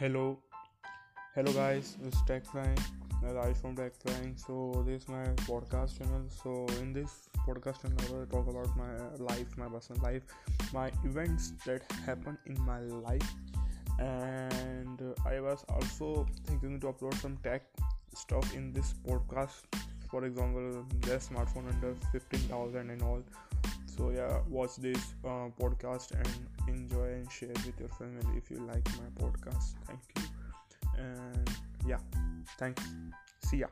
hello. Hello guys. This is tech9 Raj from tech9 so this is my podcast channel. So in this podcast channel i will talk about my life my personal life my events that happened in my life. And uh, i was also thinking to upload some tech stuff in this podcast. For example the smartphone under 15000 and all so yeah watch this uh, podcast and enjoy and share with your family if you like my podcast. Thank you. And yeah thanks. See ya